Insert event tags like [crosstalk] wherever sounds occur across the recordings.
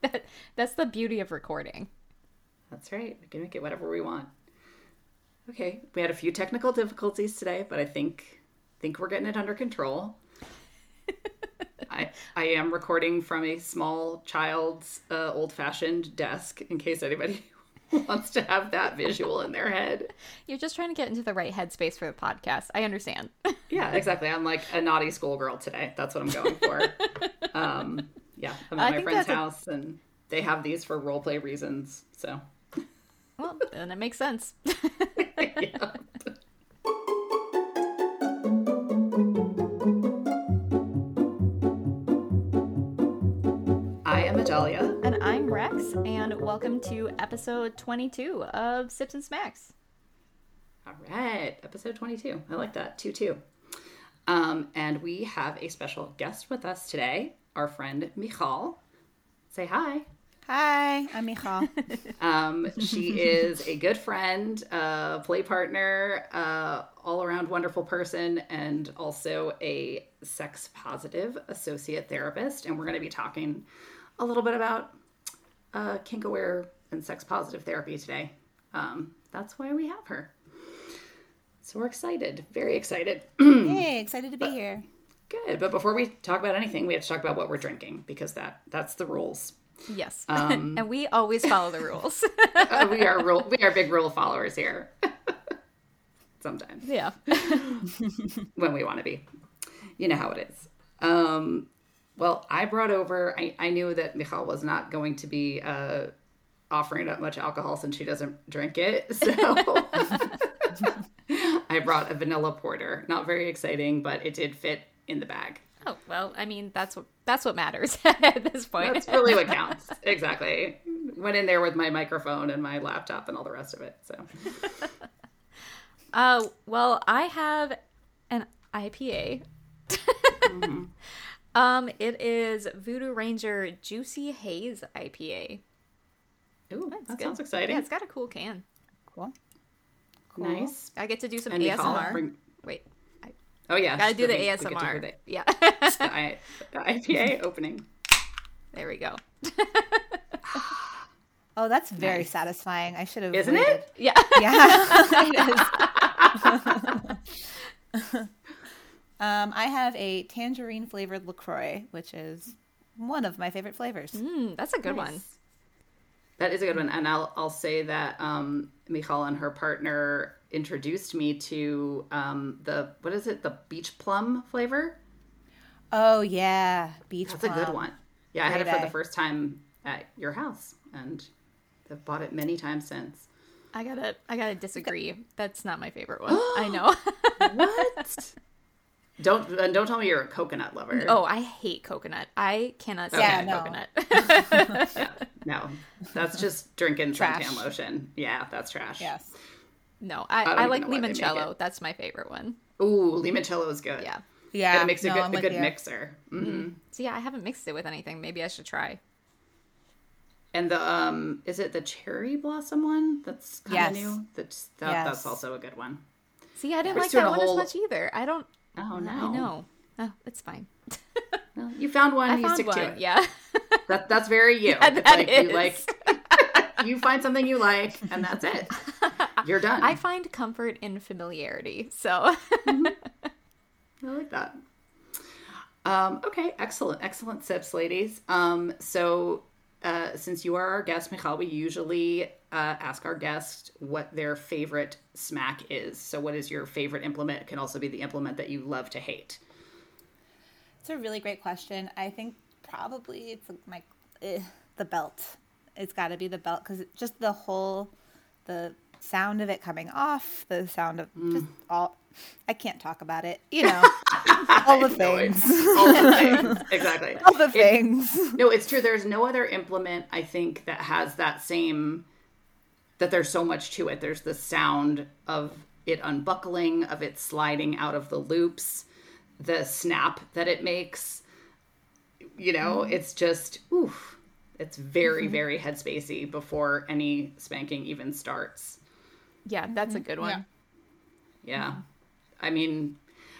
[laughs] that that's the beauty of recording. That's right. We can make it whatever we want. Okay, we had a few technical difficulties today, but I think think we're getting it under control. [laughs] I I am recording from a small child's uh, old fashioned desk in case anybody [laughs] wants to have that visual in their head. You're just trying to get into the right headspace for the podcast. I understand. Yeah, exactly. I'm like a naughty schoolgirl today. That's what I'm going for. um, yeah, I'm at I my friend's that's a- house, and they have these for role play reasons. So, Well, then it makes sense. yeah. [laughs] I am Adalia. and I'm Rex, and welcome to episode 22 of Sips and Smacks. All right, episode 22. I like that. 2 2. Um, and we have a special guest with us today, our friend Michal. Say hi. Hi, I'm Michal. [laughs] Um, she is a good friend, a play partner, uh, all around wonderful person, and also a sex positive associate therapist. And we're going to be talking a little bit about uh, kink aware and sex positive therapy today. Um, that's why we have her. So we're excited, very excited. [clears throat] hey, excited to be here. Good. But before we talk about anything, we have to talk about what we're drinking because that that's the rules. Yes. [laughs] and we always follow the rules. Uh, [laughs] we are rule, we are big rule followers here. [laughs] Sometimes yeah. when we want to be, you know how it is. Um, well, I brought over. I, I knew that Michal was not going to be uh, offering up much alcohol since she doesn't drink it. So I brought a vanilla porter. Not very exciting, but it did fit in the bag. Oh, well, I mean, that's what that's what matters [laughs] at this point. That's really what [laughs] counts. exactly. Went in there with my microphone and my laptop and all the rest of it. So [laughs] Uh, well, I have an IPA. um, it is Voodoo Ranger Juicy Haze IPA. Ooh, that good. sounds exciting. Yeah, it's got a cool can. Cool. cool. nice. I get to do some And ASMR. bring- Wait, I Oh yeah, gotta do the we- we get to ASMR. hear the- Yeah, [laughs] the I- the [laughs] IPA opening. there we go. [laughs] Oh, that's very Nice. satisfying. I should have. Isn't waited. it? Yeah, Yeah, it is. um, I have a tangerine flavored Lacroix, which is one of my favorite flavors. Mm, that's a good one. Nice. That is a good one, and I'll I'll say that um, Michal and her partner introduced me to um, the what is it the beach plum flavor. Oh yeah, beach. Plum. That's a good one. Yeah, I had it Great for the first time at your house, and I've bought it many times since. I gotta, I gotta disagree. That's not my favorite one. [gasps] I know. [laughs] What? Don't and don't tell me you're a coconut lover. oh, I hate coconut. I cannot stand Yeah, no. coconut. [laughs] Yeah, no, that's just drinking Trash. suntan lotion. Yeah, that's trash. Yes. no, I, don't I, like know why they make limoncello. That's my favorite one. Ooh, limoncello is good. Yeah. Yeah. it makes a good, I'm a good you. mixer. hmm So yeah, I haven't mixed it with anything. Maybe I should try. And the um, is it the cherry blossom one? That's kind of Yes. new. That's that, Yes. that's also a good one. See, I didn't We're like doing that one whole- as much either. I don't. Oh no, I know. Oh, it's fine. [laughs] Well, you found one. I you found stick one. to it. Yeah. [laughs] That that's very you. [laughs] Yeah, that like is. you like you find something you like, and that's it. You're done. I find comfort in familiarity. So I like that. Um, okay, excellent, excellent sips, ladies. Um, so, uh, since you are our guest, Michal, we usually uh, ask our guests what their favorite smack is. So, what is your favorite implement? It can also be the implement that you love to hate. It's a really great question. I think probably it's my eh, the belt. It's got to be the belt because just the whole the sound of it coming off, the sound of just all. I can't talk about it. You know, [laughs] all the things, All the things, exactly. all the It- things. no, it's true. There's no other implement I think that has that same that there's so much to it. There's the sound of it unbuckling, of it sliding out of the loops, the snap that it makes. You know, mm-hmm. it's just oof. It's very, mm-hmm. very headspacey before any spanking even starts. yeah, that's a mm-hmm. good one. Yeah. I mean,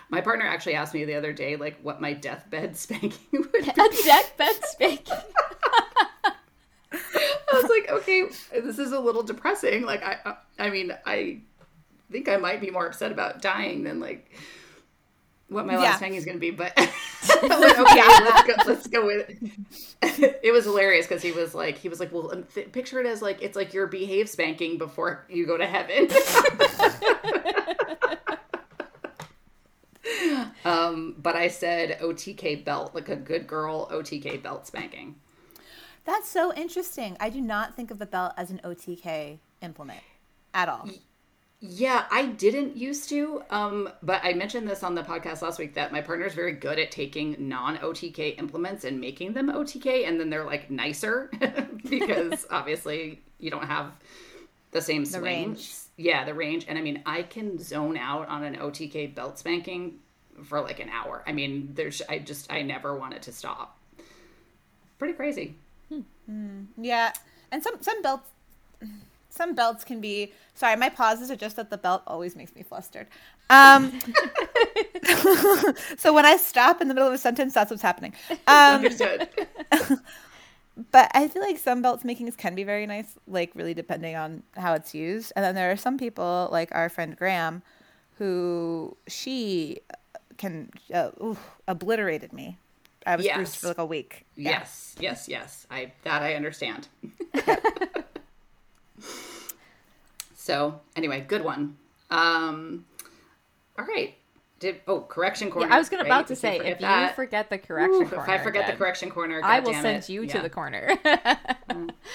my partner actually asked me the other day, like, what my deathbed [laughs] spanking would be. A deathbed spanking. I was like, okay, this is a little depressing. Like, I, I mean, I think I might be more upset about dying than like what my last Yeah. thing is going to be. But [laughs] like, okay, let's go, let's go with it. [laughs] it was hilarious because he was like, he was like, well, th- picture it as like it's like your behave spanking before you go to heaven. Um, but I said OTK belt, like a good girl OTK belt spanking. That's so interesting. I do not think of the belt as an OTK implement at all. Yeah, I didn't used to. Um, but I mentioned this on the podcast last week that my partner is very good at taking non OTK implements and making them OTK, and then they're like nicer [laughs] because [laughs] obviously you don't have the same swing. range. Yeah, the range. And I mean, I can zone out on an OTK belt spanking for like an hour. I mean, there's, I just, I never want it to stop. Pretty crazy. Yeah, and some some belts some belts can be sorry. My pauses are just that the belt always makes me flustered. Um, [laughs] so when I stop in the middle of a sentence, that's what's happening. Um, Understood. [laughs] but I feel like some belts makings can be very nice, like really depending on how it's used. And then there are some people, like our friend Graham, who she can uh, ooh, obliterated me. I was Yes. bruised for like a week. Yeah. Yes, yes, yes. I that I understand. [laughs] so anyway, good one. Um, all right. Did oh correction corner? Yeah, I was gonna right? about to you say forget if that- you forget the correction Ooh, corner, if I forget the correction corner, I will damn send it. you Yeah. to the corner. [laughs]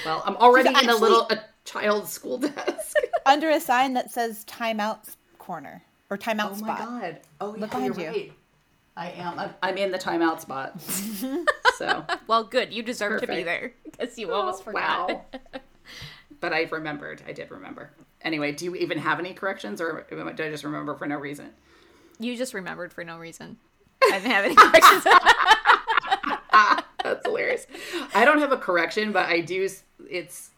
Well, I'm already She's in a little a child's school desk. [laughs] Under a sign that says timeout corner or timeout oh spot. Oh my god! Oh Look yeah, you're behind you. right. I am. I'm, I'm in the timeout spot. [laughs] so well, good. You deserve to be there [laughs] because you almost forgot. Wow. [laughs] but I remembered. I did remember. Anyway, do you even have any corrections, or did I just remember for no reason? You just remembered for no reason. I didn't have any corrections. That's hilarious. I don't have a correction, but I do. It's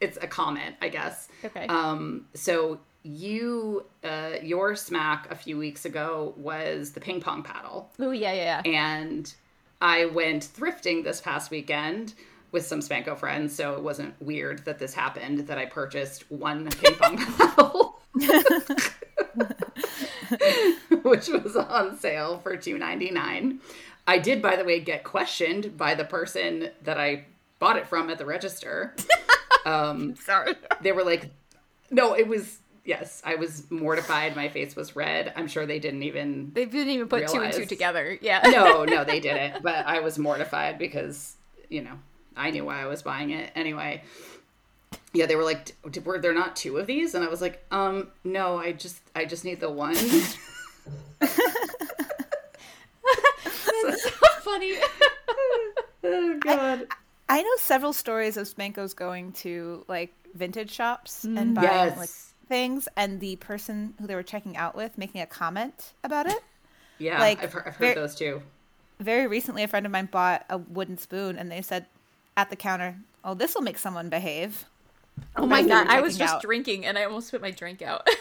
it's a comment, I guess. Okay. Um. So you, uh, your smack a few weeks ago was the ping pong paddle, oh yeah, yeah, yeah. and I went thrifting this past weekend with some Spanko friends, so it wasn't weird that this happened. That I purchased one ping pong [laughs] paddle. [laughs] which was on sale for two ninety nine. I did, by the way, get questioned by the person that I bought it from at the register. [laughs] Um, Sorry. they were like, "No, it was yes." I was mortified. My face was red. I'm sure they didn't even. They didn't even put two and two together. Yeah. No, no, [laughs] they didn't. But I was mortified because you know I knew why I was buying it anyway. Yeah, they were like, "D- "Were there not two of these?" And I was like, "Um, no, I just, I just need the one." [laughs] [laughs] That's so funny. oh God. I know several stories of Spankos going to like vintage shops and buying Yes. like things, and the person who they were checking out with making a comment about it. Yeah, Like, I've heard, I've ver- heard those too. Very recently, a friend of mine bought a wooden spoon, and they said at the counter, "Oh, this will make someone behave." Oh my god, I was just out. drinking and I almost spit my drink out. [laughs]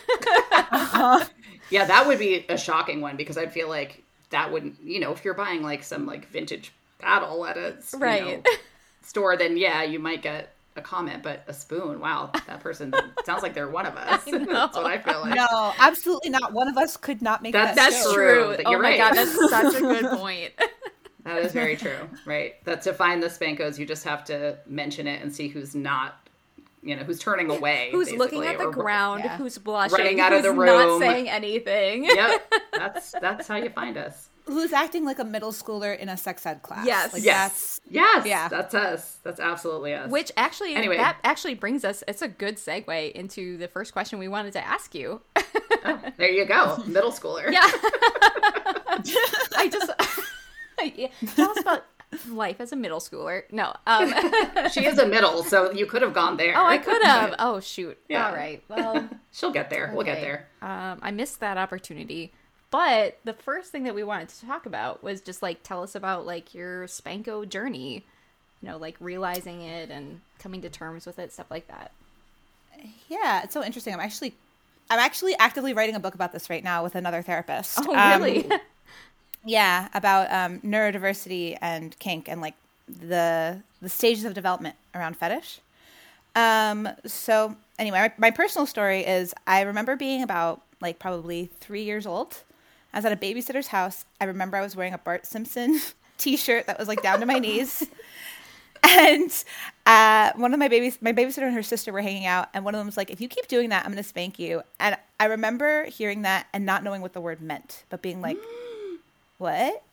Uh-huh. Yeah, that would be a shocking one because I'd feel like that wouldn't, you know, if you're buying like some like vintage paddle at a you Right. know, store, then yeah, you might get a comment, but a spoon, wow, that person [laughs] sounds like they're one of us. I. [laughs] That's what I feel like. No, absolutely not. One of us could not make That's- that. That's joke. true. true. You're Oh my right. god, that's such a good [laughs] point. That is very true. Right. That to find the spankos, you just have to mention it and see who's not, you know, who's turning away. who's looking at the or- ground, yeah. who's blushing, Running out of who's the not saying anything. Yep. That's that's how you find us. Who's acting like a middle schooler in a sex ed class? Yes. Like, Yes. Yes. Yeah. That's us. That's absolutely us. Which actually, Anyway. that actually brings us. It's a good segue into the first question we wanted to ask you. Oh, there you go. [laughs] Middle schooler. Yeah. [laughs] I just [laughs] yeah. tell us about life as a middle schooler. No. Um, She is a middle, so you could have gone there. oh, I could have. Oh, shoot. Yeah. All right. Well, She'll get there. We'll get there. Um, I missed that opportunity. But the first thing that we wanted to talk about was just like tell us about like your Spanko journey. You know, like realizing it and coming to terms with it, stuff like that. Yeah, it's so interesting. I'm actually, I'm actually actively writing a book about this right now with another therapist. Oh, Um, really? [laughs] yeah, about um, neurodiversity and kink and like the the stages of development around fetish. Um, so anyway, my, my personal story is I remember being about like probably three years old. I was at a babysitter's house. I remember I was wearing a Bart Simpson [laughs] t-shirt that was like down to my knees. [laughs] And uh, one of my babies, my babysitter and her sister were hanging out, and one of them was like, "If you keep doing that, I'm going to spank you." And I remember hearing that and not knowing what the word meant, but being like, [gasps] "What?"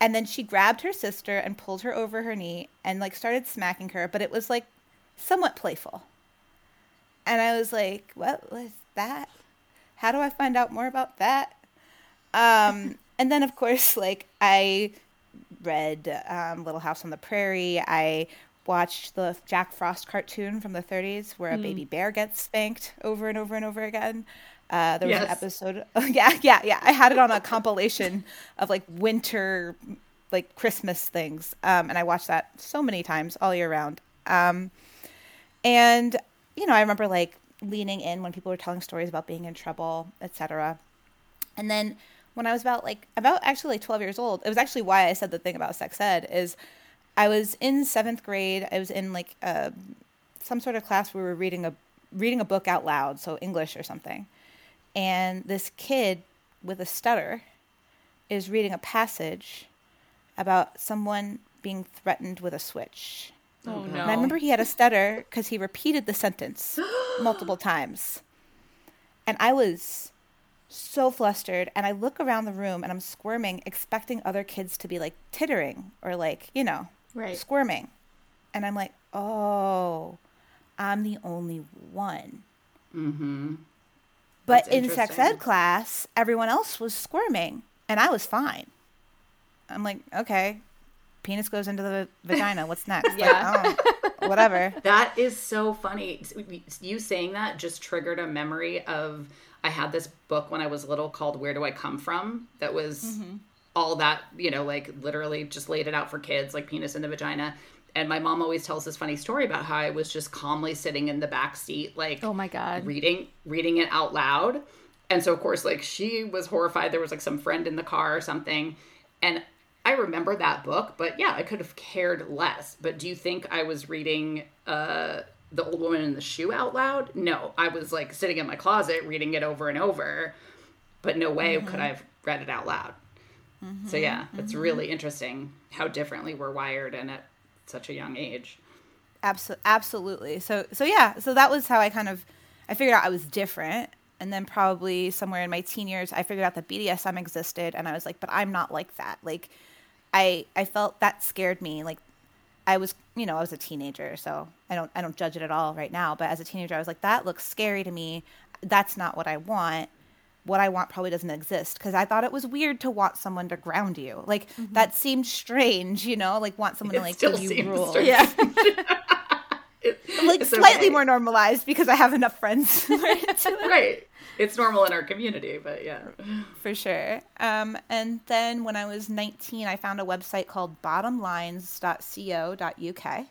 And then she grabbed her sister and pulled her over her knee and like started smacking her, but it was like somewhat playful. And I was like, "What was that? How do I find out more about that?" Um, and then of course, like I read um, Little House on the Prairie. I watched the Jack Frost cartoon from the 30s where a baby bear gets spanked over and over and over again. Uh, there was an Yes. episode. [laughs] yeah, yeah, yeah. I had it on a compilation of like winter, like Christmas things, um, and I watched that so many times all year round. Um, and you know, I remember like leaning in when people were telling stories about being in trouble, etc. And then when I was about like about actually like 12 years old, it was actually why I said the thing about sex ed is I was in seventh grade. I was in like uh, some sort of class where we were reading a reading a book out loud, so English or something. And this kid with a stutter is reading a passage about someone being threatened with a switch. Oh, no. And I remember he had a stutter because he repeated the sentence [gasps] multiple times. And I was so flustered. And I look around the room and I'm squirming, expecting other kids to be like tittering or like, you know, Right. squirming. And I'm like, oh, I'm the only one. Mm-hmm. But in sex ed class, everyone else was squirming and I was fine. I'm like, okay, penis goes into the vagina. What's [laughs] next? Like, Yeah. oh, whatever. [laughs] That is so funny. You saying that just triggered a memory of I had this book when I was little called Where Do I Come From? That was mm-hmm. all that, you know, like literally just laid it out for kids, like penis in the vagina. And my mom always tells this funny story about how I was just calmly sitting in the back seat, like Oh my god. reading reading it out loud. And so of course like she was horrified there was like some friend in the car or something. And I remember that book, but yeah, I could have cared less. But do you think I was reading uh The Old Woman in the Shoe out loud? No, I was like sitting in my closet reading it over and over. But no way could mm-hmm. I have read it out loud. Mm-hmm. So yeah, it's mm-hmm. really interesting how differently we're wired and at such a young age. Absolutely, absolutely. So, so yeah, so that was how I kind of, I figured out I was different, and then probably somewhere in my teen years, I figured out that BDSM existed, and I was like, but I'm not like that. Like, I, I felt that scared me. Like, I was, you know, I was a teenager, so I don't, I don't judge it at all right now. But as a teenager, I was like, that looks scary to me. That's not what I want. What I want probably doesn't exist because I thought it was weird to want someone to ground you. Like that seemed strange, you know, like want someone to like give you rules. Yeah. [laughs] It- [laughs] like slightly okay. more normalized because I have enough friends [laughs] who are into it, [laughs] right. It's normal in our community, but yeah. for sure. Um, and then when I was 19, I found a website called bottomlines.co.uk.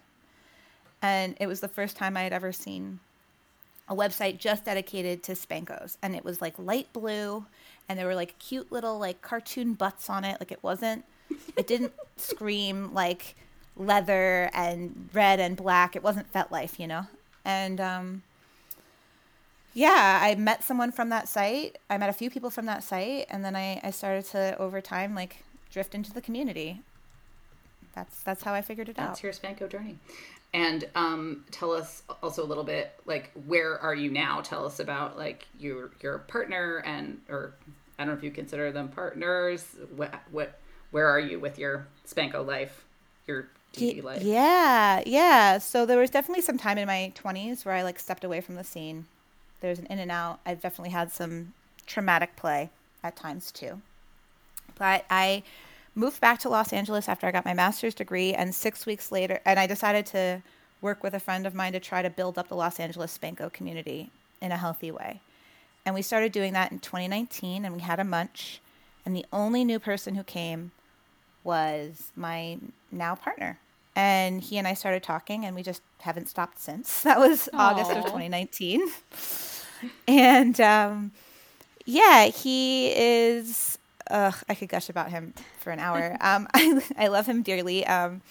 And it was the first time I had ever seen a website just dedicated to Spankos. And it was like light blue, and there were like cute little like cartoon butts on it. Like it wasn't, it didn't scream like leather and red and black. It wasn't FetLife, you know? And um, yeah, I met someone from that site. I met a few people from that site, and then I, I started to over time like drift into the community. That's that's how I figured it That's out. That's your Spanko journey. And um, tell us also a little bit like where are you now? Tell us about like your your partner and or I don't know if you consider them partners. What what where are you with your Spanko life? Your TV life? Yeah, yeah. So there was definitely some time in my 20s where I like stepped away from the scene. There's an in and out. I've definitely had some traumatic play at times too. But I moved back to Los Angeles after I got my master's degree, and six weeks later, and I decided to work with a friend of mine to try to build up the Los Angeles Spanko community in a healthy way. And we started doing that in 2019, and we had a munch. And the only new person who came was my now partner. And he and I started talking, and we just haven't stopped since. [laughs] That was August of 2019. [laughs] and um, yeah, he is. Ugh, I could gush about him for an hour. [laughs] Um, I, I love him dearly. Um,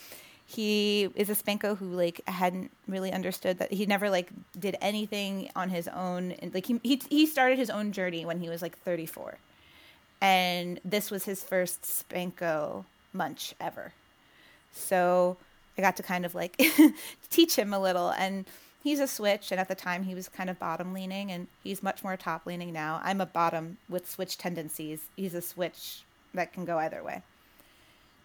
he is a spanko who like hadn't really understood that he never like did anything on his own and like he, he he started his own journey when he was like 34 and this was his first spanko munch ever so i got to kind of like [laughs] teach him a little and he's a switch and at the time he was kind of bottom leaning and he's much more top leaning now i'm a bottom with switch tendencies he's a switch that can go either way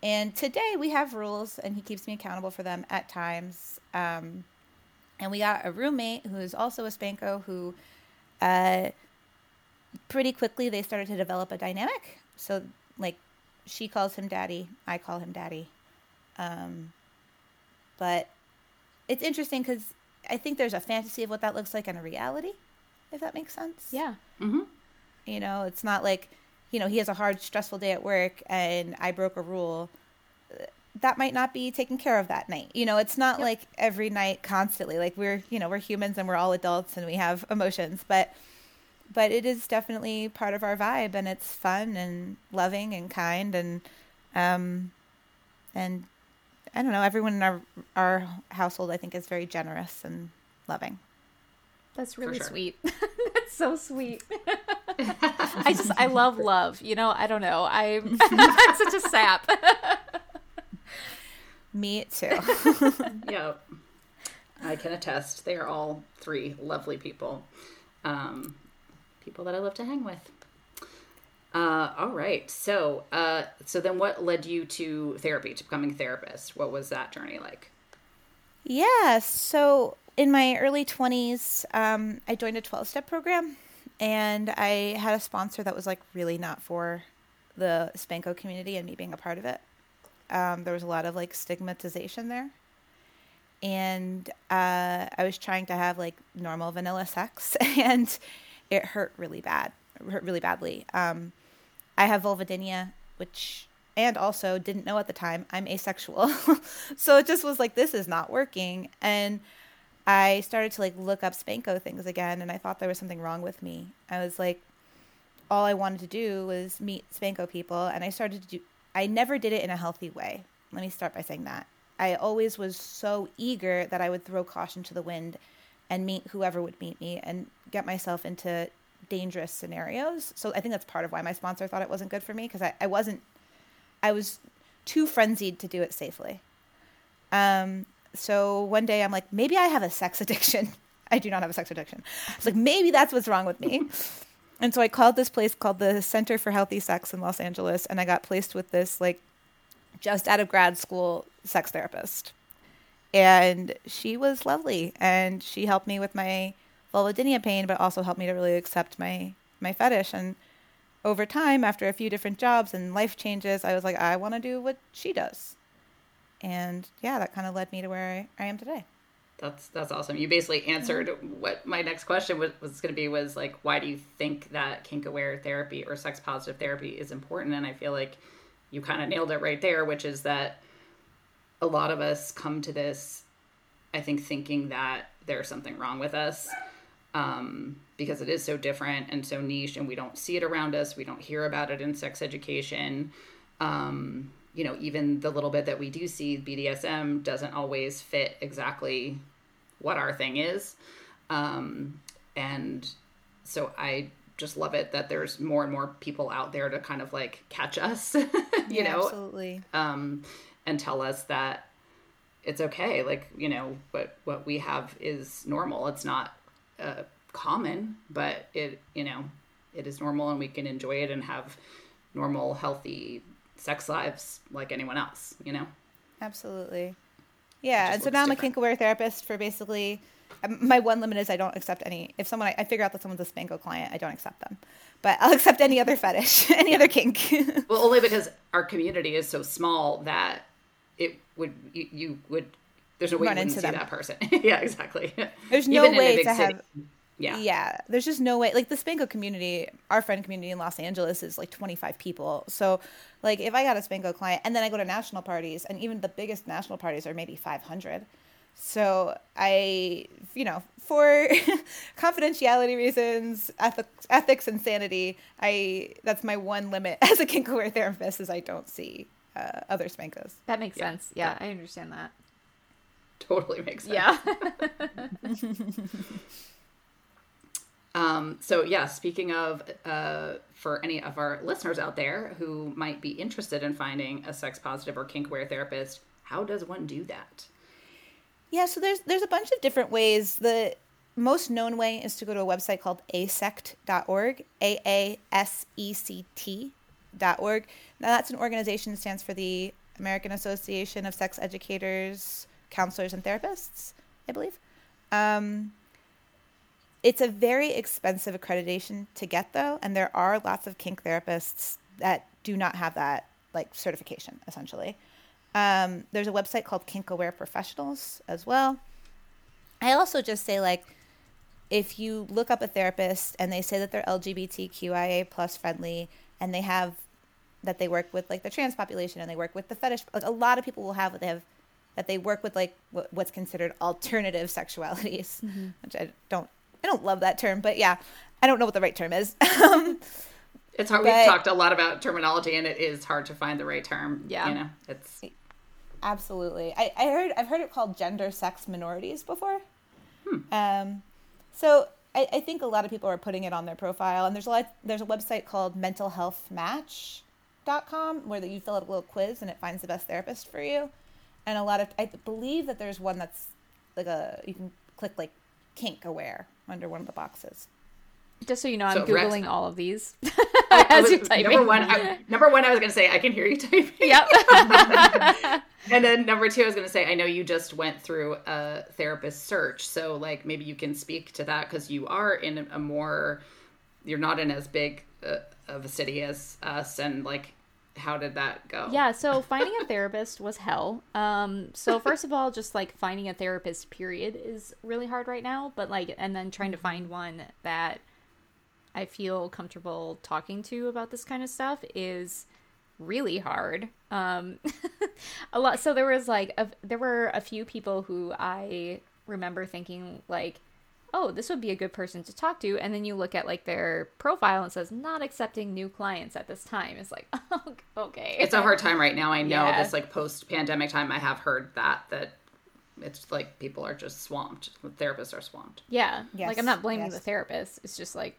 and today we have rules, and he keeps me accountable for them at times. Um, and we got a roommate who is also a Spanko who uh, pretty quickly they started to develop a dynamic. So, like, she calls him daddy, I call him daddy. Um, but it's interesting because I think there's a fantasy of what that looks like and a reality, if that makes sense. Yeah. Mm-hmm. You know, it's not like you know, he has a hard, stressful day at work and I broke a rule, that might not be taken care of that night. You know, it's not yep. like every night constantly. Like we're, you know, we're humans and we're all adults and we have emotions, but but it is definitely part of our vibe and it's fun and loving and kind and um and I don't know, everyone in our our household I think is very generous and loving. That's really sure. sweet. [laughs] That's so sweet. [laughs] I just I love love. You know, I don't know. I'm, [laughs] I'm such a sap. Me too. yep. I can attest. They are all three lovely people. Um, people that I love to hang with. Uh, all right. So, uh, so then what led you to therapy, to becoming a therapist? What was that journey like? Yeah. So in my early 20s, um, I joined a 12 step program and I had a sponsor that was like really not for the Spanko community and me being a part of it. Um, there was a lot of like stigmatization there. And uh, I was trying to have like normal vanilla sex, [laughs] and it hurt really bad, hurt really badly. Um, I have vulvodynia, which, and also didn't know at the time I'm asexual. [laughs] so it just was like, this is not working. And I started to like look up Spanko things again, and I thought there was something wrong with me. I was like, all I wanted to do was meet Spanko people, and I started to do. I never did it in a healthy way. Let me start by saying that. I always was so eager that I would throw caution to the wind and meet whoever would meet me and get myself into dangerous scenarios. So I think that's part of why my sponsor thought it wasn't good for me because I, I wasn't, I was too frenzied to do it safely. Um, so one day I'm like, maybe I have a sex [laughs] addiction. I do not have a sex addiction. It's like, maybe that's what's wrong with me. [laughs] and so I called this place called the Center for Healthy Sex in Los Angeles, and I got placed with this like just out of grad school sex therapist. And she was lovely, and she helped me with my vulvodynia pain, but also helped me to really accept my my fetish. And over time, after a few different jobs and life changes, I was like, I want to do what she does and yeah, that kind of led me to where I, I am today. That's that's awesome. You basically answered mm-hmm. what my next question was, was going to be was like, why do you think that kink aware therapy or sex positive therapy is important? And I feel like you kind of nailed it right there, which is that a lot of us come to this, I think, thinking that there's something wrong with us um, because it is so different and so niche, and we don't see it around us. We don't hear about it in sex education. Um, you know, even the little bit that we do see BDSM doesn't always fit exactly what our thing is. Um, and so I just love it that there's more and more people out there to kind of like catch us, [laughs] you yeah, know, absolutely. Um, and tell us that it's okay. Like, you know, what, what we have is normal. It's not uh, common, but it, you know, it is normal and we can enjoy it and have normal, healthy sex lives like anyone else, you know? Absolutely. Yeah. And so now I'm a kink aware therapist for basically um, my one limit is I don't accept any. If someone I, figure out that someone's a Spanko client, I don't accept them. But I'll accept any other fetish, [laughs] any other kink. well, only [laughs] because our community is so small that it would you, you would there's no way Run you wouldn't see them. that person. [laughs] yeah, exactly. There's no way to city. have yeah. Yeah. There's just no way. Like the Spanko community, our friend community in Los Angeles is like 25 people. So, like, if I got a Spanko client and then I go to national parties, and even the biggest national parties are maybe 500. So, I, you know, for [laughs] confidentiality reasons, ethics, ethics and sanity, I that's my one limit [laughs] as a kink aware therapist is I don't see uh, other spankos. That makes Yeah. sense. Yeah, I understand that. [laughs] Totally makes sense. Yeah. [laughs] Um, so yeah, speaking of, uh, for any of our listeners out there who might be interested in finding a sex positive or kink aware therapist, how does one do that? Yeah, so there's there's a bunch of different ways. The most known way is to go to a website called asect.org, A A S E C T dot org. Now that's an organization that stands for the American Association of Sex Educators, Counselors, and Therapists, I believe. Um, it's a very expensive accreditation to get though, and there are lots of kink therapists that do not have that like certification essentially. Um, there's a website called Kink Aware Professionals as well. I also just say like if you look up a therapist and they say that they're LGBTQIA plus friendly and they have that they work with like the trans population and they work with the fetish like a lot of people will have what they have that they work with like what, what's considered alternative [laughs] sexualities which I don't I don't love that term but yeah I don't know what the right term is [laughs] Um, It's hard. But- We've talked a lot about terminology, and it is hard to find the right term. Yeah. you know, it's Absolutely. I, I heard I've heard it called gender sex minorities before. Um, so I, I think a lot of people are putting it on their profile, and there's a lot. There's a website called mentalhealthmatch.com where that you fill out a little quiz and it finds the best therapist for you. And a lot of I believe that there's one that's like a you can click like kink aware under one of the boxes. Just so you know, I'm So, Rex- googling all of these [laughs] I as was- you're typing. number one. I, number one, I was going to say I can hear you [laughs] typing. Yep. [laughs] And then number two, I was going to say I know you just went through a therapist search, so like maybe you can speak to that because you are in a more, you're not in as big uh, of a city as us, and like how did that go? Yeah, so finding a therapist was hell. Um, so first of all, just like finding a therapist, period, is really hard right now. But like, and then trying to find one that I feel comfortable talking to about this kind of stuff is really hard. Um, [laughs] a lot. So there was like, a, there were a few people who I remember thinking like, oh, this would be a good person to talk to. And then you look at like their profile and says not accepting new clients at this time. It's like, [laughs] oh, okay. it's a hard time right now. I know Yeah. this like post pandemic time. I have heard that that it's like people are just swamped. Therapists are swamped. Yeah. Yes, Like I'm not blaming yes. the therapist. It's just like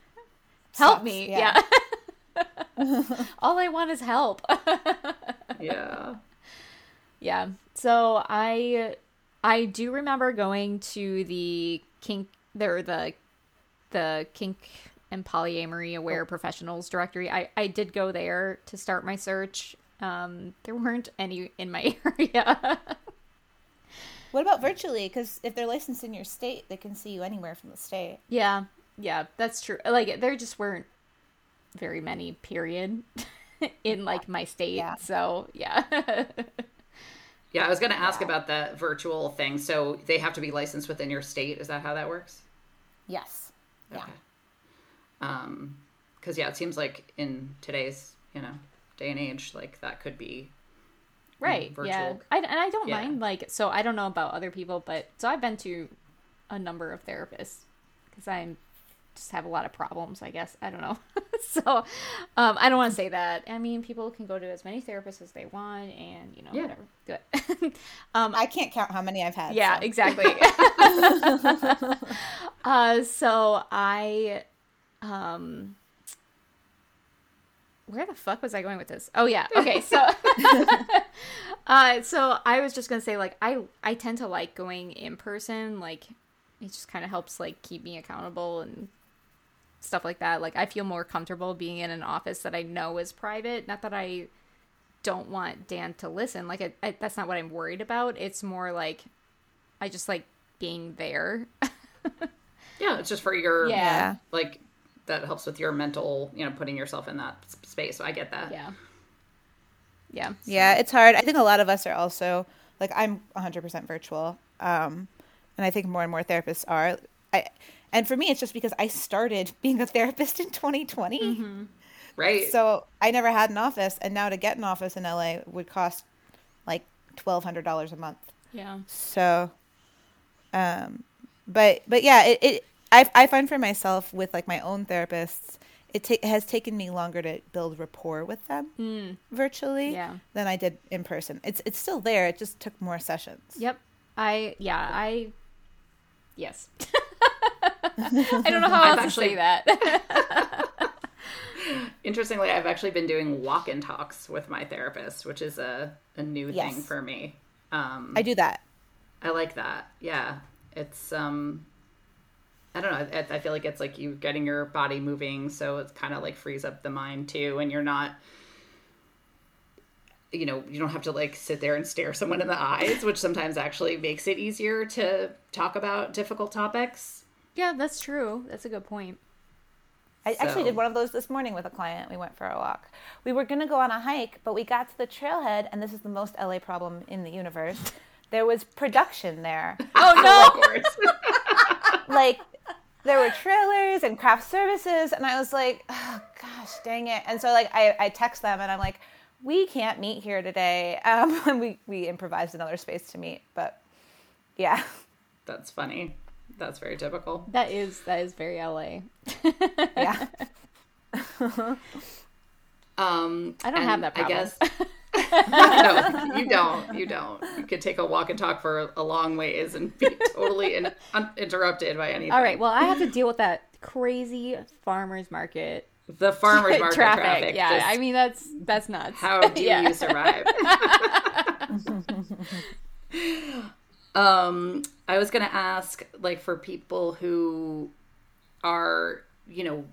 [laughs] help me. yeah. Yeah. [laughs] All I want is help. Yeah. yeah. So I I do remember going to the kink there the the kink and polyamory aware professionals directory. I I did go there to start my search. Um there weren't any in my [laughs] area. What about virtually? Because if they're licensed in your state, they can see you anywhere from the state. Yeah, yeah, that's true. Like there just weren't very many period [laughs] in like my state. Yeah. So yeah. [laughs] Yeah, I was going to ask about that virtual thing. So they have to be licensed within your state. Is that how that works? Yes. Yeah. Okay. Um, because yeah, it seems like in today's you know day and age, like that could be right. virtual. Yeah. I, and I don't Yeah. mind like so I don't know about other people, but so I've been to a number of therapists because I'm just have a lot of problems. I guess I don't know. [laughs] so um, I don't want to say that. I mean, people can go to as many therapists as they want, and you know Yeah. whatever. Good. [laughs] um, I can't count how many I've had. Yeah, so. exactly. [laughs] uh, so I, um, where the fuck was I going with this? Oh yeah, okay. So, uh, so I was just gonna say like I I tend to like going in person. Like it just kind of helps like keep me accountable and stuff like that. Like I feel more comfortable being in an office that I know is private. Not that I don't want Dan to listen. Like I, I, that's not what I'm worried about. It's more like I just like being there. [laughs] yeah, it's just for your Yeah. Yeah. like that helps with your mental, you know, putting yourself in that space. So I get that. yeah. Yeah. Yeah, it's hard. I think a lot of us are also like I'm 100% virtual. Um and I think more and more therapists are. I and for me it's just because I started [laughs] being a therapist in 2020. Right. So I never had an office and now to get an office in LA would cost like $1200 a month. Yeah. So, um, but but yeah, it, it I I find for myself with like my own therapists, it, ta- it has taken me longer to build rapport with them virtually Yeah. than I did in person. It's it's still there. It just took more sessions. Yep. I yeah, I yes. [laughs] [laughs] I don't know how I've else actually- to say that. [laughs] Interestingly, I've actually been doing walk in talks with my therapist, which is a, a new Yes. thing for me. Um, I do that. I like that. Yeah. It's, um, I don't know. I, I feel like it's like you getting your body moving. So it's kind of like frees up the mind too. And you're not, you know, you don't have to like sit there and stare someone in the eyes, which sometimes actually makes it easier to talk about difficult topics. Yeah, that's true. That's a good point. I actually did one of those this morning with a client. We went for a walk. We were going to go on a hike, but we got to the trailhead, and this is the most LA problem in the universe. There was production there. [laughs] Oh Of course. [laughs] like, there were trailers and craft services, and I was like, oh, gosh, dang it. And so, like, I, I text them, and I'm like, we can't meet here today. Um, [laughs] and we, we improvised another space to meet, but yeah. That's funny. That's very typical. That is that is very LA. Yeah. [laughs] Um, I don't have that I guess. [laughs] no, you don't. You don't. You could take a walk and talk for a long ways and be [laughs] totally in, uninterrupted by anything. All right. Well, I have to deal with that crazy farmers market The farmers market traffic. traffic. Yeah, just- I mean that's that's nuts. how do Yeah. you survive? Um, I was gonna ask, like, for people who are, you know,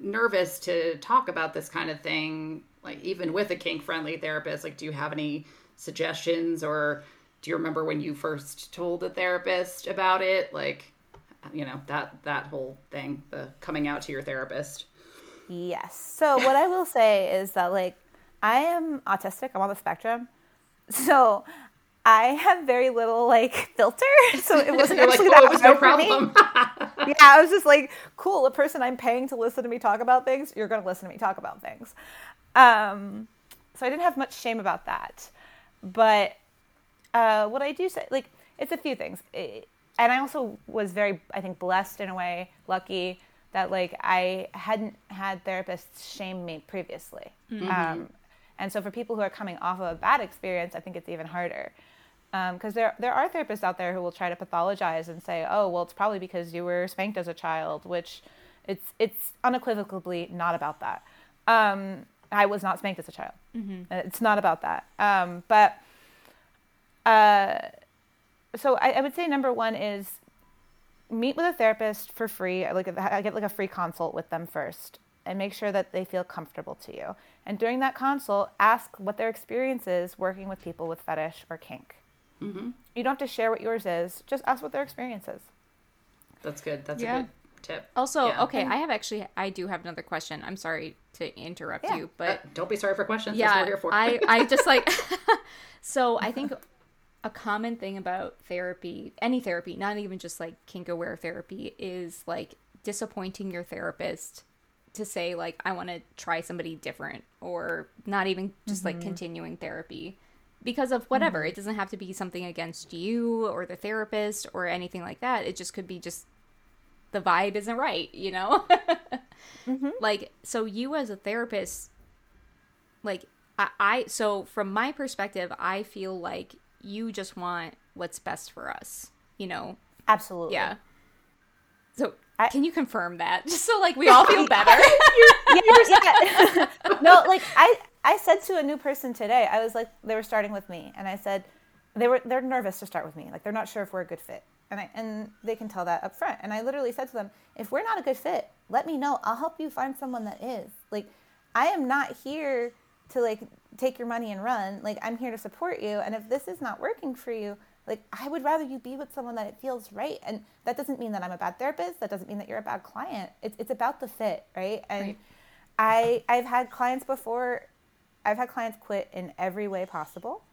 nervous to talk about this kind of thing, like even with a kink-friendly therapist, like, do you have any suggestions, or do you remember when you first told a therapist about it, like, you know, that that whole thing, the coming out to your therapist? Yes. So what I will say is that like I am autistic. I'm on the spectrum. So I have very little like [laughs] filter. [laughs] So it wasn't You're like, actually oh, that it was no hard for me. problem. [laughs] yeah, I was just like, cool, a person I'm paying to listen to me talk about things, you're going to listen to me talk about things. Um, so I didn't have much shame about that. But uh, what I do say, like, it's a few things. It, and I also was very, I think, blessed in a way, lucky that, like, I hadn't had therapists shame me previously. Um, and so for people who are coming off of a bad experience, I think it's even harder because there there are therapists out there who will try to pathologize and say, oh, well, it's probably because you were spanked as a child, which it's it's unequivocally not about that. Um, I was not spanked as a child. It's not about that. Um, but uh, so I, I would say number one is meet with a therapist for free. I Like I get like a free consult with them first, and make sure that they feel comfortable to you. And during that consult, ask what their experience is working with people with fetish or kink. You don't have to share what yours is. Just ask what their experience is. That's good. That's Yeah. a good tip. Also, Yeah. okay, I have actually I do have another question. I'm sorry to interrupt Yeah. you, Uh, but don't be sorry for questions. yeah, That's what we're here for. I I just like [laughs] so I think a common thing about therapy, any therapy, not even just like kink aware therapy, is like disappointing your therapist to say like I want to try somebody different or not even just like continuing therapy because of mm-hmm. whatever. It doesn't have to be something against you or the therapist or anything like that. It just could be just the vibe isn't right, you know? Mm-hmm. [laughs] Like, so you as a therapist, like, I, I, so from my perspective, I feel like you just want what's best for us, you know? Absolutely. Yeah. So, I- can you confirm that? [laughs] Just so, like, we all feel [laughs] better. yeah, yeah. no, like I, I said to a new person today, I was like, they were starting with me, and I said, they were they're nervous to start with me, like they're not sure if we're a good fit, and I and they can tell that up front. And I literally said to them, if we're not a good fit, let me know. I'll help you find someone that is. Like, I am not here to like take your money and run. Like, I'm here to support you, and if this is not working for you. Like I would rather you be with someone that it feels right, and that doesn't mean that I'm a bad therapist. That doesn't mean that you're a bad client. It's it's about the fit, right? And Right. I I've had clients before. I've had clients quit in every way possible.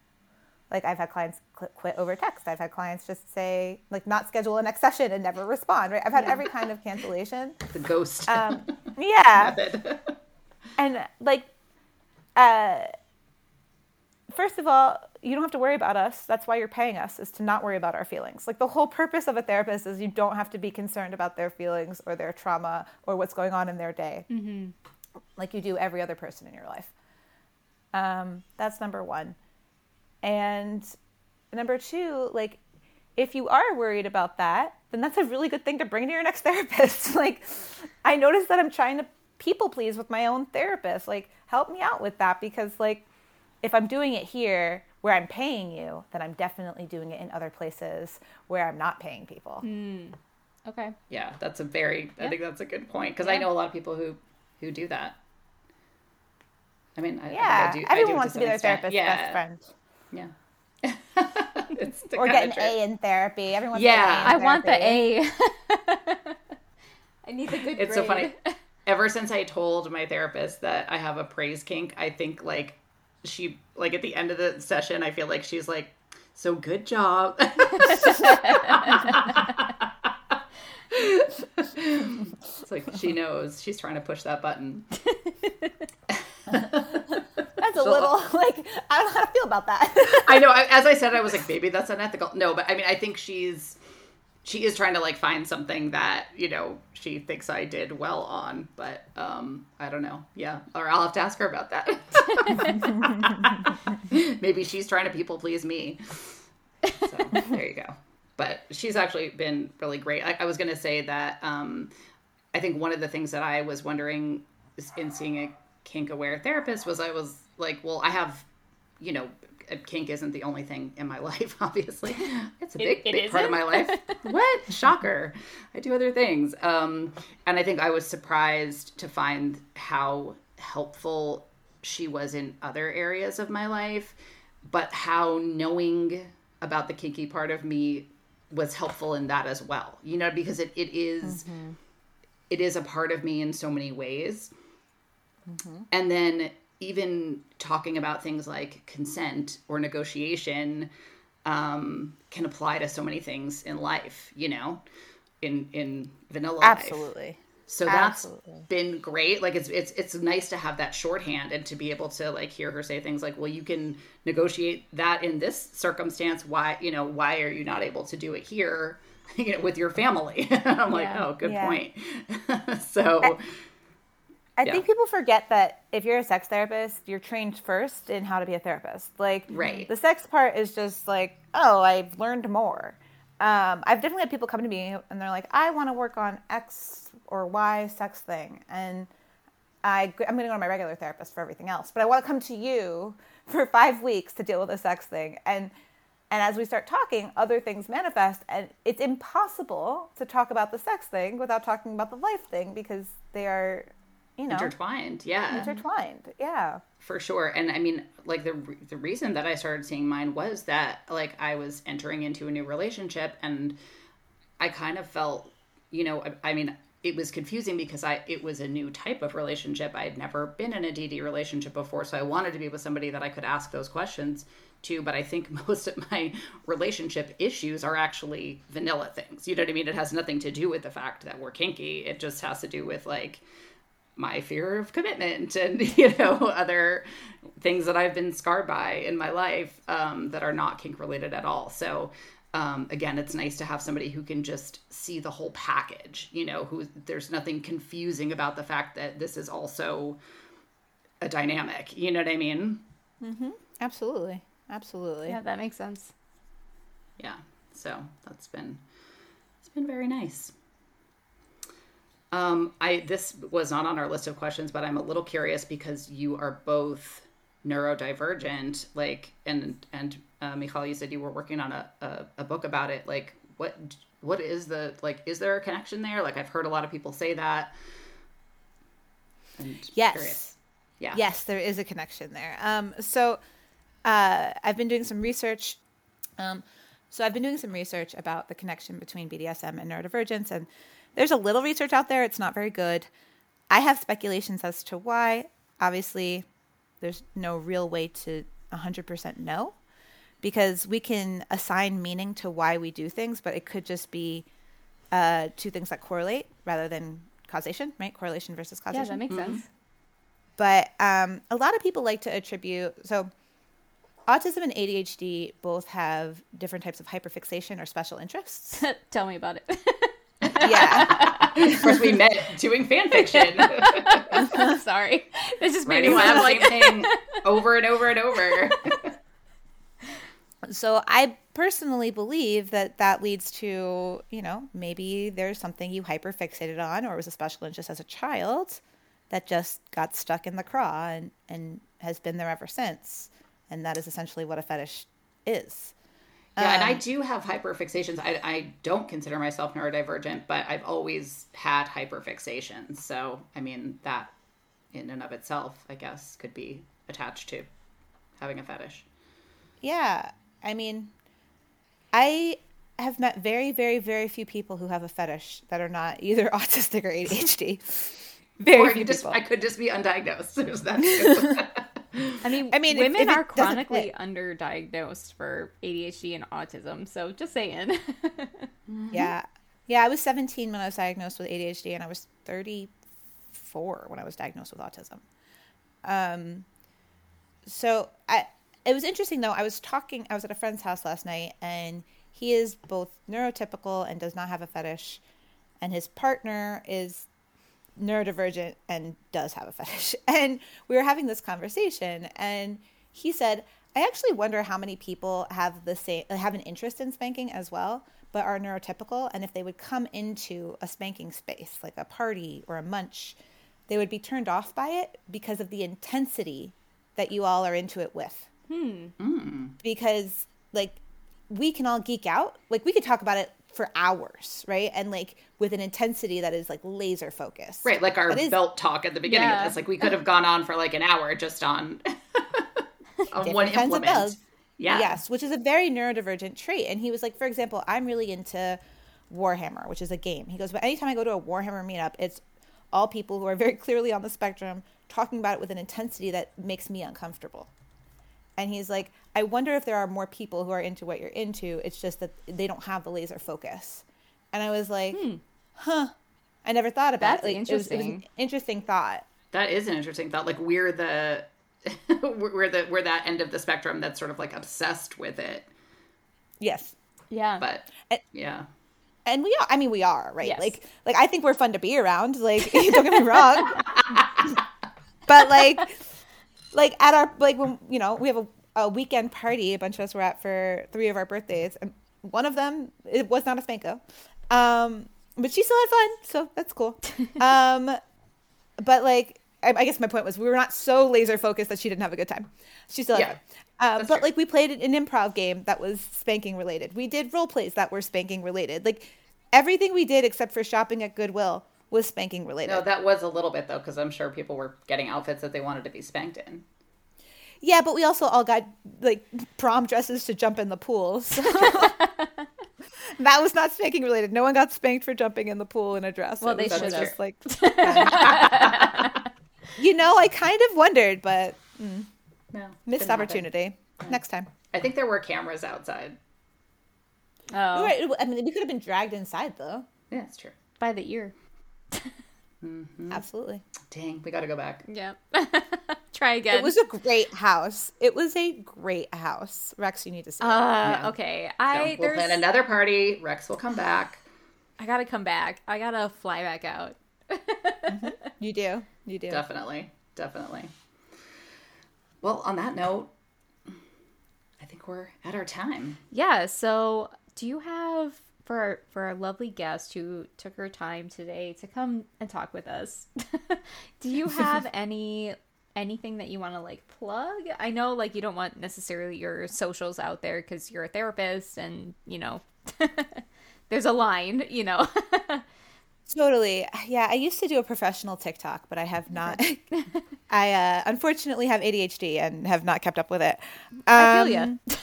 Like I've had clients qu- quit over text. I've had clients just say like not schedule a next session and never respond. Right? I've had every kind of cancellation. [laughs] the ghost Um, [laughs] yeah, and like uh, first of all, you don't have to worry about us. That's why you're paying us, is to not worry about our feelings. Like the whole purpose of a therapist is you don't have to be concerned about their feelings or their trauma or what's going on in their day, mm-hmm. like you do every other person in your life. Um, that's number one. And number two, like, if you are worried about that, then that's a really good thing to bring to your next [laughs] therapist. [laughs] like, I noticed that I'm trying to people please with my own therapist. Like, help me out with that because, like, if I'm doing it here where I'm paying you, then I'm definitely doing it in other places where I'm not paying people. Mm. Okay. Yeah, that's a very. Yeah. I think that's a good point because yeah. I know a lot of people who who do that. I mean, I, yeah, I do, everyone wants to, to be their extent. therapist yeah. best friend. Yeah. [laughs] [laughs] or get an A in therapy. Everyone. Yeah, I want the A. [laughs] I need the good. It's grade. so funny. Ever since I told my therapist that I have a praise kink, I think like she like at the end of the session, I feel like she's like, "So good job." it's like she knows she's trying to push that button. [laughs] That's a little [laughs] like I don't know how to feel about that. I know. As I said, I was like, [laughs] maybe that's unethical. No, but I mean, I think she's she is trying to like find something that you know she thinks I did well on, but um I don't know. Yeah, or I'll have to ask her about that. maybe she's trying to people please me. So there you go. But she's actually been really great. I, I was going to say that um, I think one of the things that I was wondering in seeing a kink aware therapist was I was like, well, I have, you know, kink isn't the only thing in my [laughs] life, obviously. It's a big, it, it big part of my life. [laughs] what? Shocker. I do other things. Um, and I think I was surprised to find how helpful she was in other areas of my life, but how knowing about the kinky part of me was helpful in that as well. You know, because it, it is, mm-hmm. it is a part of me in so many ways. Mm-hmm. And then even talking about things like consent or negotiation um, can apply to so many things in life, you know, in in vanilla Absolutely. Life. So that's Absolutely. been great. Like it's it's it's nice to have that shorthand and to be able to like hear her say things like, "Well, you can negotiate that in this circumstance. Why, you know, why are you not able to do it here, [laughs] you know, with your family?" [laughs] I'm yeah. like, "Oh, good yeah. point." [laughs] so I yeah. think people forget that if you're a sex therapist, you're trained first in how to be a therapist. Like, right. the sex part is just like, oh, I've learned more. Um, I've definitely had people come to me and they're like, I want to work on X or Y sex thing, and I, I'm going to go to my regular therapist for everything else, but I want to come to you [laughs] for five weeks to deal with a sex thing. And and as we start talking, other things manifest, and it's impossible to talk about the sex thing without talking about the life thing because they are you know intertwined yeah intertwined yeah for sure and i mean like the the reason that i started seeing mine was that like i was entering into a new relationship and i kind of felt you know i, I mean it was confusing because I it was a new type of relationship. I had never been in a DD relationship before, so I wanted to be with somebody that I could ask those questions to. But I think [laughs] most of my relationship issues are actually vanilla things. You know what I mean? It has nothing to do with the fact that we're kinky. It just has to do with like my fear of commitment and [laughs] you know other things that I've been scarred by in my life um, that are not kink related at all. So um, again, it's nice to have somebody who can just see the whole package. You know, who there's nothing confusing about the fact that this is also a dynamic. You know what I mean? Mm-hmm. Absolutely, absolutely. Yeah, that makes sense. Yeah. So that's been it's been very nice. Um, I this was not on our list of questions, but I'm a little curious because you are both neurodivergent. Like, and and uh, Michal, you said you were working on a, a, a book about it. Like, what what is the like? Is there a connection there? Like, I've heard a lot of people say that. And yes. Curious. Yeah. Yes, there is a connection there. Um, so uh, I've been doing some research. Um, so I've been doing some research about the connection between BDSM and neurodivergence, and there's a little research out there. It's not very good. I have speculations as to why. Obviously, there's no real way to 100% know because we can assign meaning to why we do things, but it could just be uh, two things that correlate rather than causation, right? Correlation versus causation. Yeah, that makes mm-hmm. sense. But um, a lot of people like to attribute, so autism and ADHD both have different types of hyperfixation or special interests. [laughs] Tell me about it. [laughs] yeah. of course, we met doing fan fiction. [laughs] Sorry. This is Writing like same thing over and over and over. [laughs] So I personally believe that that leads to, you know, maybe there's something you hyperfixated on or was a special interest as a child that just got stuck in the craw and, and has been there ever since. And that is essentially what a fetish is. Yeah, and I Um, do have hyperfixations. I, I don't consider myself neurodivergent, but I've always had hyperfixations. So, I mean, that in and of itself, I guess, could be attached to having a fetish. Yeah. I mean, I have met very, very, very few people who have a fetish that are not either [laughs] autistic or ADHD. Very Or I few could, just, people. I could just be undiagnosed. [laughs] There's that. [laughs] I mean, I mean, women if it are chronically underdiagnosed for ADHD and autism. So just saying. Yeah. Yeah, I was 17 when I was diagnosed with ADHD and I was 34 when I was diagnosed with autism. Um so I it was interesting though. I was talking I was at a friend's house last night and he is both neurotypical and does not have a fetish and his partner is neurodivergent and does have a [laughs] fetish. And we were having this conversation and he said, I actually wonder how many people have the same uh, have an interest in spanking as well, but are neurotypical and if they would come into a spanking space, like a party or a munch, they would be turned off by it because of the intensity that you all are into it with. Hmm. Mm. Because like we can all geek out. Like we could talk about it for hours, right? And like with an intensity that is like laser focused. right, like our is- belt talk at the beginning Yeah. of this. Like, we could have gone on for like an hour just on, [laughs] on one Different kinds of implement. Yeah. Yes, which is a very neurodivergent trait. And he was like, for example, I'm really into Warhammer, which is a game. He goes, but anytime I go to a Warhammer meetup, it's all people who are very [laughs] clearly on the spectrum talking about it with an intensity that makes me uncomfortable. And he's like, I wonder if there are more people who are into what you're into. It's just that they don't have the laser focus. And I was like, hmm. huh. I never thought about That's it. Like, It was, it was an interesting. interesting thought. That is an interesting thought. Like we're the [laughs] we're the we're that end of the spectrum that's sort of like obsessed with it. Yes. yeah. But And- yeah. and we are i mean we are right Yes. like like i think we're fun to be around like [laughs] don't get me wrong [laughs] but like like at our like when you know we have a, a weekend party a bunch of us were at for three of our birthdays and one of them it was not a spanko um but she still had fun so that's cool [laughs] um but like I, I guess my point was we were not so laser focused that she didn't have a good time she still had Yeah. fun That's but true. like we played an improv game that was spanking related. We did role plays that were spanking related. Like everything we did except for shopping at Goodwill was spanking related. No, that was a little bit though, because I'm sure people were getting outfits that they wanted to be spanked in. yeah, but we also all got like prom dresses to jump in the pool. [laughs] So [laughs] that was not spanking related. No one got spanked for jumping in the pool in a dress. Well, It they should just like [laughs] you know, I kind of wondered, but mm. No, missed didn't happen. opportunity. Next time. I think there were cameras outside. oh, We were- I mean, we could have been dragged inside though. Yeah, it's true. by the ear. [laughs] Absolutely. Dang, we got to go back. Yeah. [laughs] Try again. It was a great house. It was a great house. Rex, you need to see it. Uh, Yeah. okay. So I we'll there's plan another party. Rex will come back. I gotta come back. I gotta fly back out. You do. You do. Definitely, definitely. Well, on that note, I think we're at our time. Yeah. So, do you have for our, for our lovely guest who took her time today to come and talk with us? [laughs] do you [laughs] have any anything that you want to like plug? I know like you don't want necessarily your socials out there because you're a therapist and you know [laughs] there's a line, you know. Totally. Yeah, I used to do a professional TikTok, but I have not. I uh, unfortunately have ADHD and have not kept up with it. I feel Um, ya.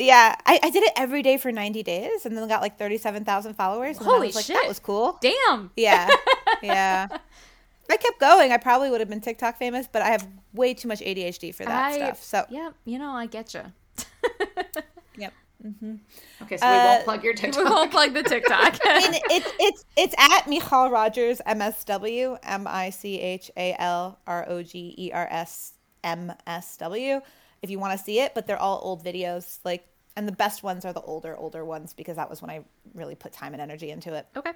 Yeah, I, I did it every day for 90 days and then got like 37,000 followers. And then I Holy was like, shit. that was cool. Damn. Yeah. [laughs] Yeah. If I kept going, I probably would have been TikTok famous, but I have way too much ADHD for that I, stuff. So, yeah, you know, I get you. [laughs] yep. Okay, so we Uh, won't plug your TikTok. [laughs] We won't plug the TikTok. I mean, it's it's it's at Michal Rogers MSW M I C H A L R O G E R S M S W, if you want to see it, but they're all old videos. Like, and the best ones are the older, older ones because that was when I really put time and energy into it. Okay.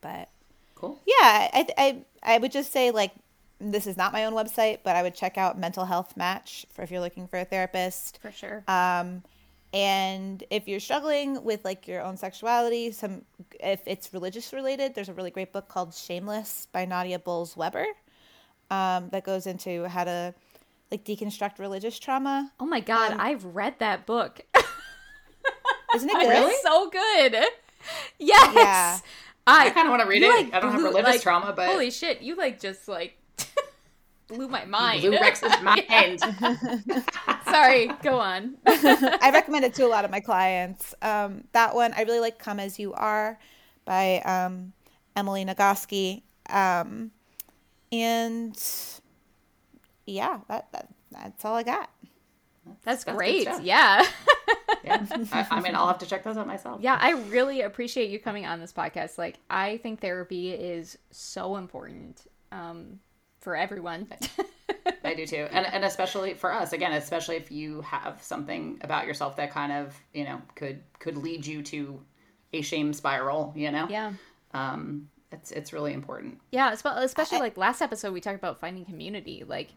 But Cool. yeah, I, I, I would just say like this is not my own website, but I would check out Mental Health Match for if you're looking for a therapist. For sure. Um, and if you're struggling with like your own sexuality, some if it's religious related, there's a really great book called Shameless by Nadia Bolz-Weber um, that goes into how to like deconstruct religious trauma. oh my god, um, I've read that book. [laughs] Isn't it [laughs] good? It's so good. Yes. Yeah. I kind of want to read it. like, I don't have religious like, trauma, but holy shit, you like just like [laughs] blew my mind. Blew Rex's mind. Sorry, go on. I recommend it to a lot of my clients. Um, that one, I really like Come As You Are by um, Emily Nagoski. Um, and yeah, that, that that's all I got. That's, That's great. Yeah. yeah. [laughs] I, I mean, I'll have to check those out myself. yeah, I really appreciate you coming on this podcast. Like, I think therapy is so important um, for everyone. I do too, and and especially for us, again, especially if you have something about yourself that kind of you know could could lead you to a shame spiral. You know, yeah. um, it's it's really important. Yeah, especially like last episode, we talked about finding community, like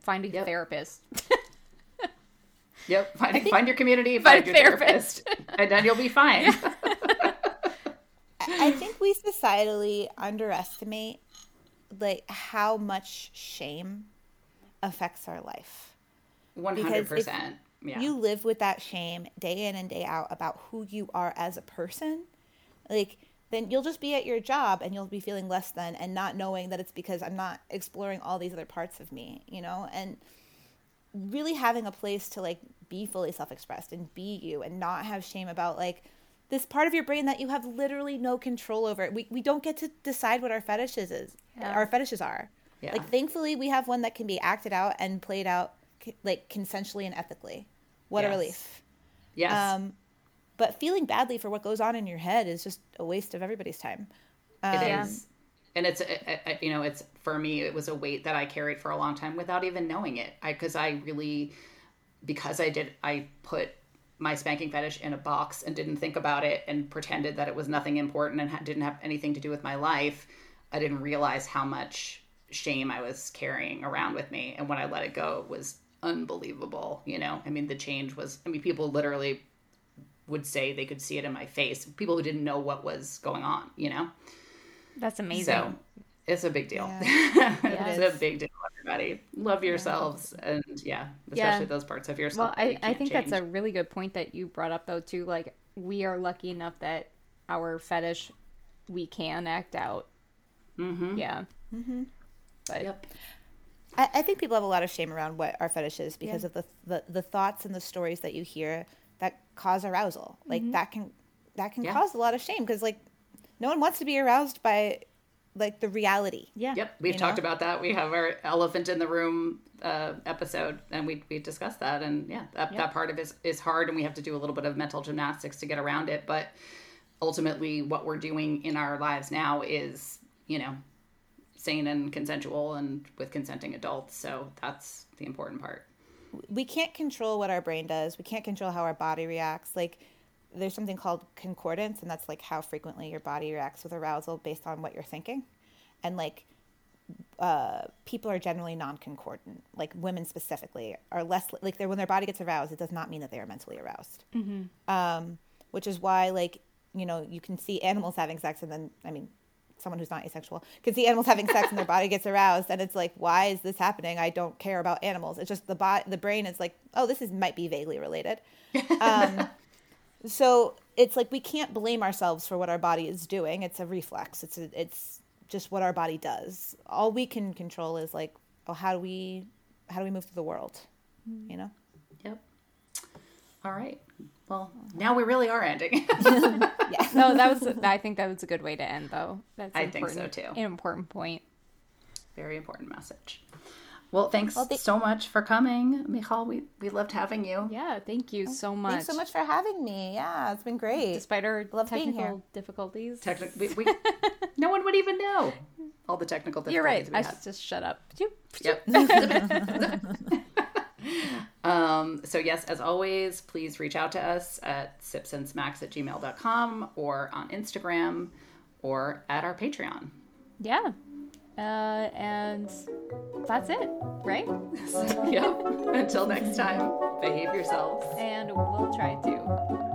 finding a Yep. therapist. Yep, [laughs] find find your community, Find find, a your therapist. therapist, and then you'll be fine. [laughs] I I think we societally underestimate like how much shame affects our life. One Because hundred if percent. Yeah. You live with that shame day in and day out about who you are as a person. Like then you'll just be at your job and you'll be feeling less than and not knowing that it's because I'm not exploring all these other parts of me, you know? And really having a place to like be fully self-expressed and be you and not have shame about like this part of your brain that you have literally no control over. We we don't get to decide what our fetishes is. Yeah. Our fetishes are. Yeah. Like thankfully we have one that can be acted out and played out like consensually and ethically. What a relief. yes. Um but feeling badly for what goes on in your head is just a waste of everybody's time. It is, and it's uh, uh, you know it's for me it was a weight that I carried for a long time without even knowing it. I because I really because I did I put my spanking fetish in a box and didn't think about it and pretended that it was nothing important and ha- didn't have anything to do with my life. I didn't realize how much shame I was carrying around with me, and when I let it go, it was unbelievable. You know, I mean, the change was. I mean, people literally would say they could see it in my face. People who didn't know what was going on. You know. That's amazing. So it's a big deal. Yeah. [laughs] it's It a big deal, everybody. Love yourselves and yeah, Yeah. especially those parts of yourself. well, that you I, I can't think that's a really good point that you brought up, though, too. Like, we are lucky enough that our fetish we can act out. Mm-hmm. Yeah. Mm-hmm. But Yep. I, I think people have a lot of shame around what our fetish is because Yeah. of the, the the thoughts and the stories that you hear that cause arousal. Like that can that can Yeah. cause a lot of shame because like no one wants to be aroused by like the reality. yeah. Yep, we've talked know? about that. We have our elephant in the room uh, episode, and we we discussed that. And yeah, that, that part of it is, is hard, and we have to do a little bit of mental gymnastics to get around it. But ultimately, what we're doing in our lives now is, you know, sane and consensual, and with consenting adults. So that's the important part. We can't control what our brain does. We can't control how our body reacts. Like there's something called concordance, and that's like how frequently your body reacts with arousal based on what you're thinking. And like uh, people are generally non-concordant. Like women specifically are less like they're when their body gets aroused, it does not mean that they are mentally aroused. Um, which is why like you know you can see animals having sex, and then I mean someone who's not asexual can see animals having sex and their body gets aroused and it's like why is this happening? I don't care about animals. It's just the body the brain is like oh this is might be vaguely related. [laughs] Um, so it's like we can't blame ourselves for what our body is doing. It's a reflex. It's a, it's just what our body does. All we can control is like oh how do we how do we move through the world? You know. All right. Well, now we really are ending. [laughs] [laughs] yeah. No, that was. I think that was a good way to end, though. That's I think so, important- too. An important point. Very important message. Well, thanks Well, th- so much for coming, Michal. We we loved having you. Yeah, thank you oh, so much. thanks so much for having me yeah it's been great Despite our Love being technical here. difficulties. Technic- we, we, [laughs] no one would even know all the technical difficulties You're right. we I had. should just shut up. Yep. [laughs] um, so, yes, as always, please reach out to us at sipsandsmacks at gmail.com or on Instagram or at our Patreon. Yeah. Uh, and that's it, right? [laughs] yep. Until next time, behave yourselves. And we'll try to.